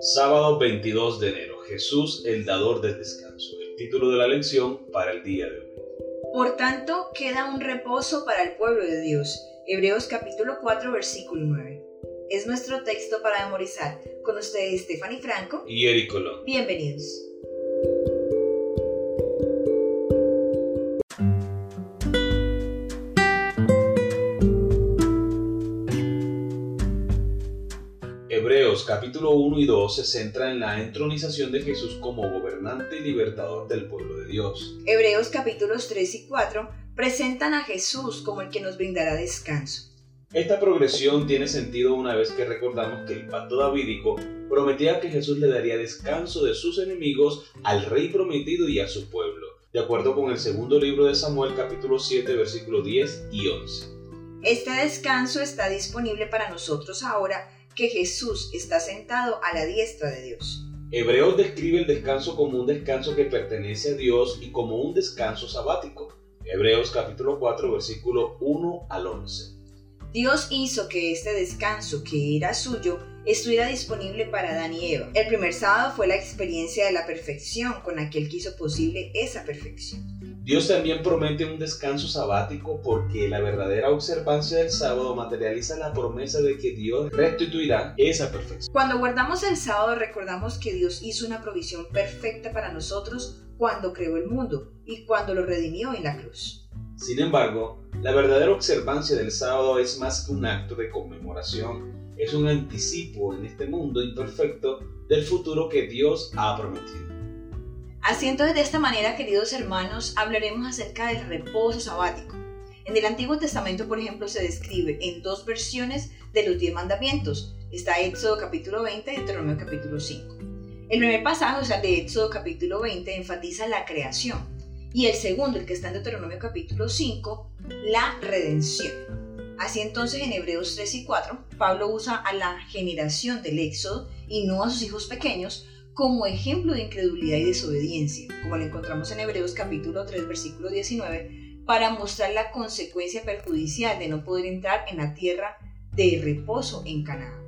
Sábado 22 de enero. Jesús, el dador del descanso. El título de la lección para el día de hoy. Por tanto, queda un reposo para el pueblo de Dios. Hebreos capítulo 4, versículo 9. Es nuestro texto para memorizar. Con ustedes Stephanie Franco y Eric Colón. Bienvenidos. Hebreos capítulo 1 y 2 se centra en la entronización de Jesús como gobernante y libertador del pueblo de Dios. Hebreos capítulos 3 y 4 presentan a Jesús como el que nos brindará descanso. Esta progresión tiene sentido una vez que recordamos que el pacto davídico prometía que Jesús le daría descanso de sus enemigos al rey prometido y a su pueblo, de acuerdo con el segundo libro de Samuel capítulo 7 versículos 10 y 11. Este descanso está disponible para nosotros ahora que Jesús está sentado a la diestra de Dios. Hebreos describe el descanso como un descanso que pertenece a Dios y como un descanso sabático. Hebreos capítulo 4 versículo 1 al 11. Dios hizo que este descanso, que era suyo, estuviera disponible para Adán y Eva. El primer sábado fue la experiencia de la perfección con aquel que hizo posible esa perfección. Dios también promete un descanso sabático porque la verdadera observancia del sábado materializa la promesa de que Dios restituirá esa perfección. Cuando guardamos el sábado recordamos que Dios hizo una provisión perfecta para nosotros cuando creó el mundo y cuando lo redimió en la cruz. Sin embargo, la verdadera observancia del sábado es más que un acto de conmemoración, es un anticipo en este mundo imperfecto del futuro que Dios ha prometido. Así entonces de esta manera, queridos hermanos, hablaremos acerca del reposo sabático. En el Antiguo Testamento, por ejemplo, se describe en dos versiones de los diez mandamientos. Está Éxodo capítulo 20 y Deuteronomio capítulo 5. El primer pasaje, o sea, de Éxodo capítulo 20, enfatiza la creación. Y el segundo, el que está en Deuteronomio capítulo 5, la redención. Así entonces en Hebreos 3 y 4, Pablo usa a la generación del Éxodo y no a sus hijos pequeños como ejemplo de incredulidad y desobediencia, como lo encontramos en Hebreos capítulo 3 versículo 19, para mostrar la consecuencia perjudicial de no poder entrar en la tierra de reposo en Canaán.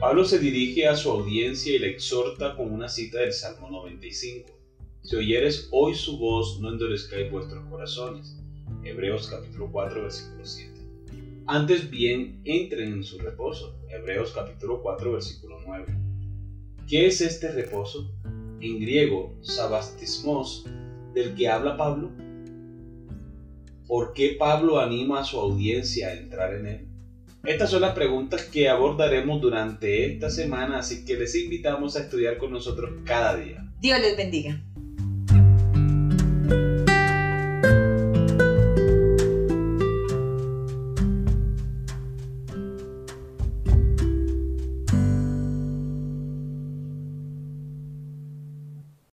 Pablo se dirige a su audiencia y le exhorta con una cita del Salmo 95. Si oyeres hoy su voz, no endurezcáis vuestros corazones. Hebreos capítulo 4 versículo 7. Antes bien, entren en su reposo. Hebreos capítulo 4 versículo 9. ¿Qué es este reposo? En griego, sabastismos, del que habla Pablo. ¿Por qué Pablo anima a su audiencia a entrar en él? Estas son las preguntas que abordaremos durante esta semana, así que les invitamos a estudiar con nosotros cada día. Dios les bendiga.